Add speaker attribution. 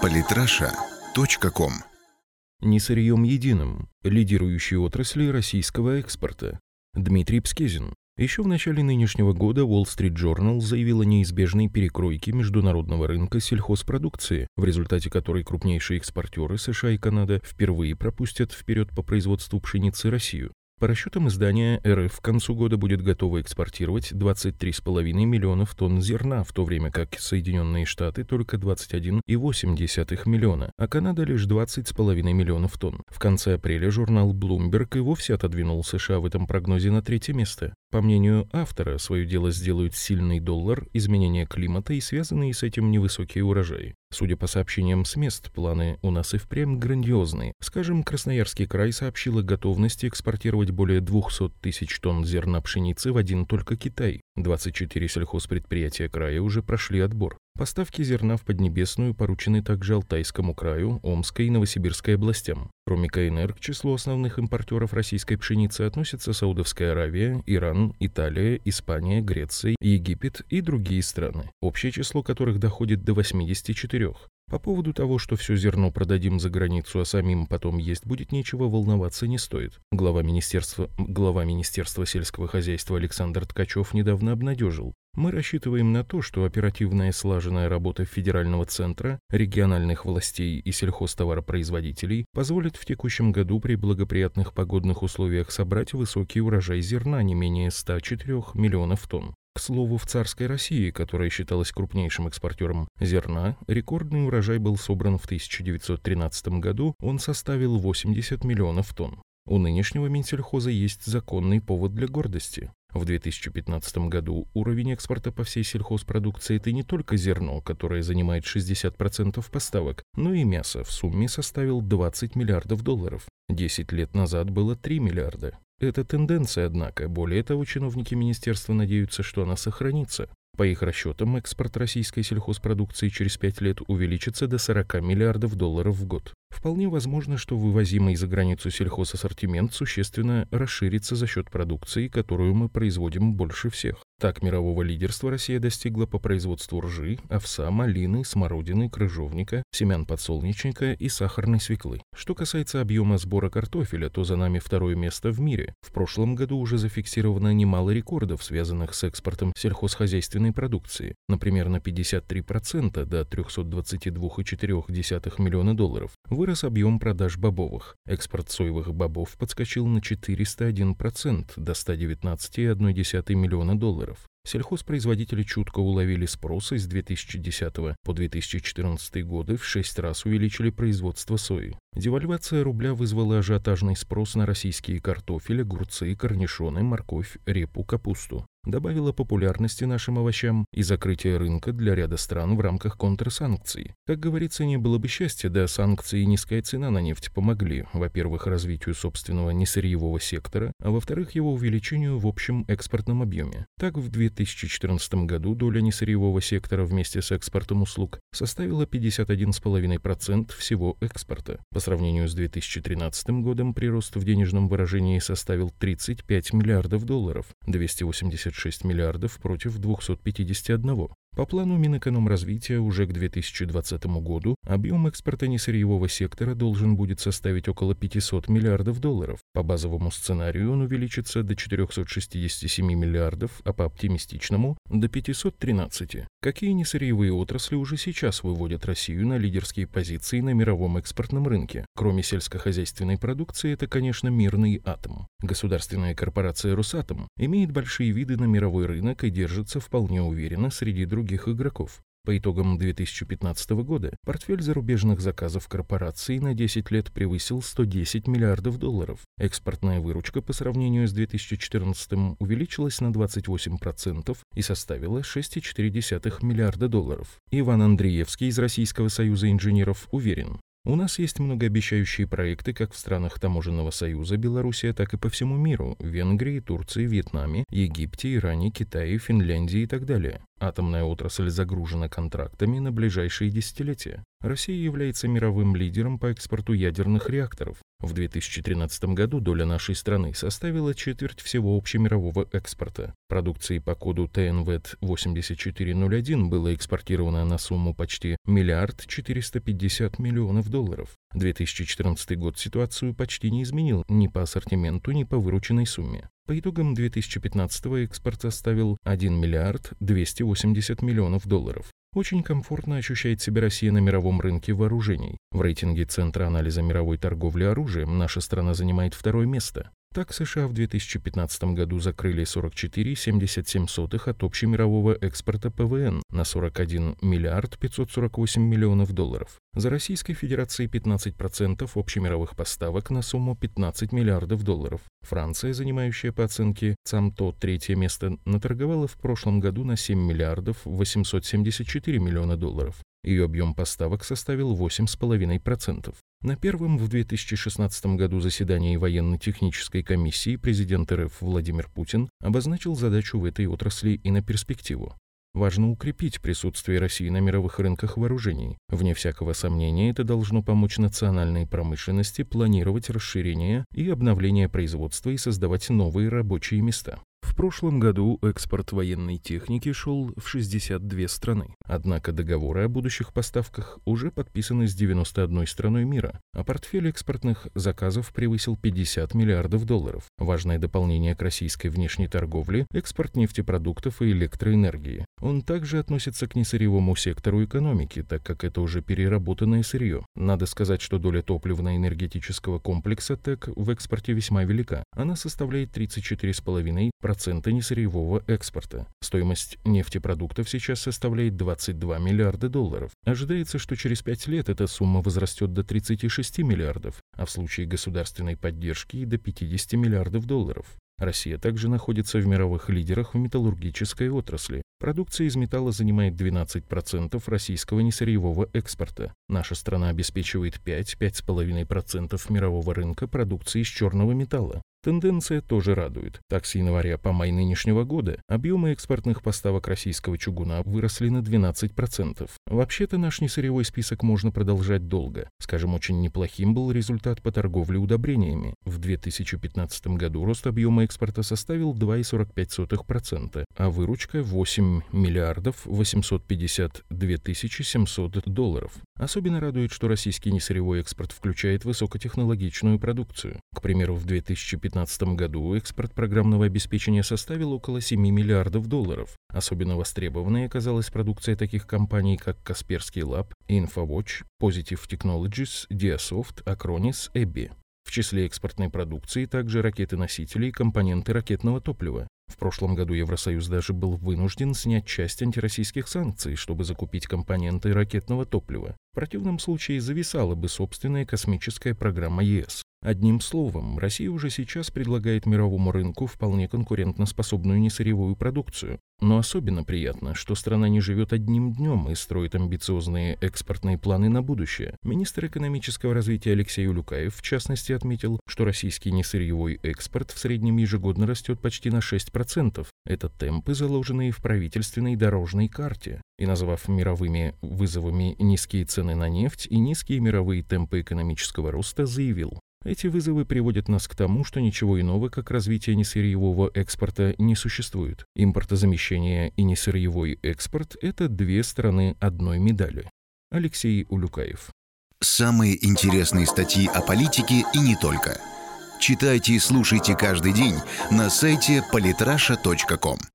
Speaker 1: Политраша.ком
Speaker 2: Не сырьем единым. Лидирующие отрасли российского экспорта. Дмитрий Пскезин. Еще в начале нынешнего года Wall Street Journal заявил о неизбежной перекройке международного рынка сельхозпродукции, в результате которой крупнейшие экспортеры США и Канада впервые пропустят вперед по производству пшеницы Россию. По расчетам издания, РФ к концу года будет готова экспортировать 23,5 миллионов тонн зерна, в то время как Соединенные Штаты только 21,8 миллиона, а Канада лишь 20,5 миллионов тонн. В конце апреля журнал Bloomberg и вовсе отодвинул США в этом прогнозе на третье место. По мнению автора, свое дело сделают сильный доллар, изменение климата и связанные с этим невысокие урожаи. Судя по сообщениям с мест, планы у нас и впрямь грандиозные. Скажем, Красноярский край сообщил о готовности экспортировать более 200 тысяч тонн зерна пшеницы в один только Китай. 24 сельхозпредприятия края уже прошли отбор. Поставки зерна в Поднебесную поручены также Алтайскому краю, Омской и Новосибирской областям. Кроме КНР, к числу основных импортеров российской пшеницы относятся Саудовская Аравия, Иран, Италия, Испания, Греция, Египет и другие страны, общее число которых доходит до 84. По поводу того, что все зерно продадим за границу, а самим потом есть будет нечего, волноваться не стоит. Глава Министерства, глава Министерства сельского хозяйства Александр Ткачев недавно обнадежил. Мы рассчитываем на то, что оперативная слаженная работа Федерального центра, региональных властей и сельхозтоваропроизводителей позволит в текущем году при благоприятных погодных условиях собрать высокий урожай зерна не менее 104 миллионов тонн. К слову, в царской России, которая считалась крупнейшим экспортером зерна, рекордный урожай был собран в 1913 году, он составил 80 миллионов тонн. У нынешнего Минсельхоза есть законный повод для гордости. В 2015 году уровень экспорта по всей сельхозпродукции – это не только зерно, которое занимает 60% поставок, но и мясо в сумме составил 20 миллиардов долларов. 10 лет назад было 3 миллиарда. Это тенденция, однако. Более того, чиновники министерства надеются, что она сохранится. По их расчетам, экспорт российской сельхозпродукции через 5 лет увеличится до 40 миллиардов долларов в год. Вполне возможно, что вывозимый за границу сельхозассортимент существенно расширится за счет продукции, которую мы производим больше всех. Так мирового лидерства Россия достигла по производству ржи, овса, малины, смородины, крыжовника, семян подсолнечника и сахарной свеклы. Что касается объема сбора картофеля, то за нами второе место в мире. В прошлом году уже зафиксировано немало рекордов, связанных с экспортом сельхозхозяйственной продукции. Например, на 53% до 322,4 миллиона долларов. Вырос объем продаж бобовых. Экспорт соевых бобов подскочил на 401% до 119,1 миллиона долларов. Сельхозпроизводители чутко уловили спрос и с 2010 по 2014 годы в 6 раз увеличили производство сои. Девальвация рубля вызвала ажиотажный спрос на российские картофель, огурцы, корнишоны, морковь, репу, капусту добавила популярности нашим овощам и закрытие рынка для ряда стран в рамках контрсанкций. Как говорится, не было бы счастья, да санкции и низкая цена на нефть помогли, во-первых, развитию собственного несырьевого сектора, а во-вторых, его увеличению в общем экспортном объеме. Так, в 2014 году доля несырьевого сектора вместе с экспортом услуг составила 51,5% всего экспорта. По сравнению с 2013 годом прирост в денежном выражении составил 35 миллиардов долларов, 280 26 миллиардов против 251. По плану Минэкономразвития уже к 2020 году объем экспорта несырьевого сектора должен будет составить около 500 миллиардов долларов. По базовому сценарию он увеличится до 467 миллиардов, а по оптимистичному – до 513. Какие несырьевые отрасли уже сейчас выводят Россию на лидерские позиции на мировом экспортном рынке? Кроме сельскохозяйственной продукции, это, конечно, мирный атом. Государственная корпорация «Росатом» имеет большие виды на мировой рынок и держится вполне уверенно среди других других игроков. По итогам 2015 года портфель зарубежных заказов корпорации на 10 лет превысил 110 миллиардов долларов. Экспортная выручка по сравнению с 2014 увеличилась на 28% и составила 6,4 миллиарда долларов. Иван Андреевский из Российского союза инженеров уверен, у нас есть многообещающие проекты как в странах Таможенного союза Белоруссия, так и по всему миру – Венгрии, Турции, Вьетнаме, Египте, Иране, Китае, Финляндии и так далее. Атомная отрасль загружена контрактами на ближайшие десятилетия. Россия является мировым лидером по экспорту ядерных реакторов. В 2013 году доля нашей страны составила четверть всего общемирового экспорта. Продукции по коду ТНВЭД 8401 было экспортировано на сумму почти миллиард 450 миллионов долларов. 2014 год ситуацию почти не изменил ни по ассортименту, ни по вырученной сумме. По итогам 2015 экспорт составил 1 миллиард 280 миллионов долларов. Очень комфортно ощущает себя Россия на мировом рынке вооружений. В рейтинге Центра анализа мировой торговли оружием наша страна занимает второе место. Так США в 2015 году закрыли 44,77 от общемирового экспорта ПВН на 41 миллиард 548 миллионов долларов. За Российской Федерацией 15% общемировых поставок на сумму 15 миллиардов долларов. Франция, занимающая по оценке ЦАМТО третье место, наторговала в прошлом году на 7 миллиардов 874 миллиона долларов. Ее объем поставок составил 8,5%. На первом в 2016 году заседании военно-технической комиссии президент РФ Владимир Путин обозначил задачу в этой отрасли и на перспективу. Важно укрепить присутствие России на мировых рынках вооружений. Вне всякого сомнения, это должно помочь национальной промышленности планировать расширение и обновление производства и создавать новые рабочие места. В прошлом году экспорт военной техники шел в 62 страны. Однако договоры о будущих поставках уже подписаны с 91 страной мира, а портфель экспортных заказов превысил 50 миллиардов долларов. Важное дополнение к российской внешней торговле – экспорт нефтепродуктов и электроэнергии. Он также относится к несырьевому сектору экономики, так как это уже переработанное сырье. Надо сказать, что доля топливно-энергетического комплекса ТЭК в экспорте весьма велика. Она составляет 34,5% процента несырьевого экспорта. Стоимость нефтепродуктов сейчас составляет 22 миллиарда долларов. Ожидается, что через 5 лет эта сумма возрастет до 36 миллиардов, а в случае государственной поддержки до 50 миллиардов долларов. Россия также находится в мировых лидерах в металлургической отрасли. Продукция из металла занимает 12% российского несырьевого экспорта. Наша страна обеспечивает 5-5,5% мирового рынка продукции из черного металла. Тенденция тоже радует. Так, с января по май нынешнего года объемы экспортных поставок российского чугуна выросли на 12%. Вообще-то наш несырьевой список можно продолжать долго. Скажем, очень неплохим был результат по торговле удобрениями. В 2015 году рост объема экспорта составил 2,45%, а выручка 8 миллиардов 852 тысячи 700 долларов. Особенно радует, что российский несырьевой экспорт включает высокотехнологичную продукцию. К примеру, в 2015 2015 году экспорт программного обеспечения составил около 7 миллиардов долларов. Особенно востребованной оказалась продукция таких компаний, как Касперский Лаб, InfoWatch, Positive Technologies, Diasoft, Acronis, Ebbi. В числе экспортной продукции также ракеты-носители и компоненты ракетного топлива. В прошлом году Евросоюз даже был вынужден снять часть антироссийских санкций, чтобы закупить компоненты ракетного топлива. В противном случае зависала бы собственная космическая программа ЕС. Одним словом, Россия уже сейчас предлагает мировому рынку вполне конкурентоспособную несырьевую продукцию. Но особенно приятно, что страна не живет одним днем и строит амбициозные экспортные планы на будущее. Министр экономического развития Алексей Улюкаев, в частности, отметил, что российский несырьевой экспорт в среднем ежегодно растет почти на 6%. Это темпы, заложенные в правительственной дорожной карте. И назвав мировыми вызовами низкие цены на нефть и низкие мировые темпы экономического роста, заявил, эти вызовы приводят нас к тому, что ничего иного, как развитие несырьевого экспорта, не существует. Импортозамещение и несырьевой экспорт – это две стороны одной медали. Алексей Улюкаев.
Speaker 1: Самые интересные статьи о политике и не только. Читайте и слушайте каждый день на сайте polytrasha.com.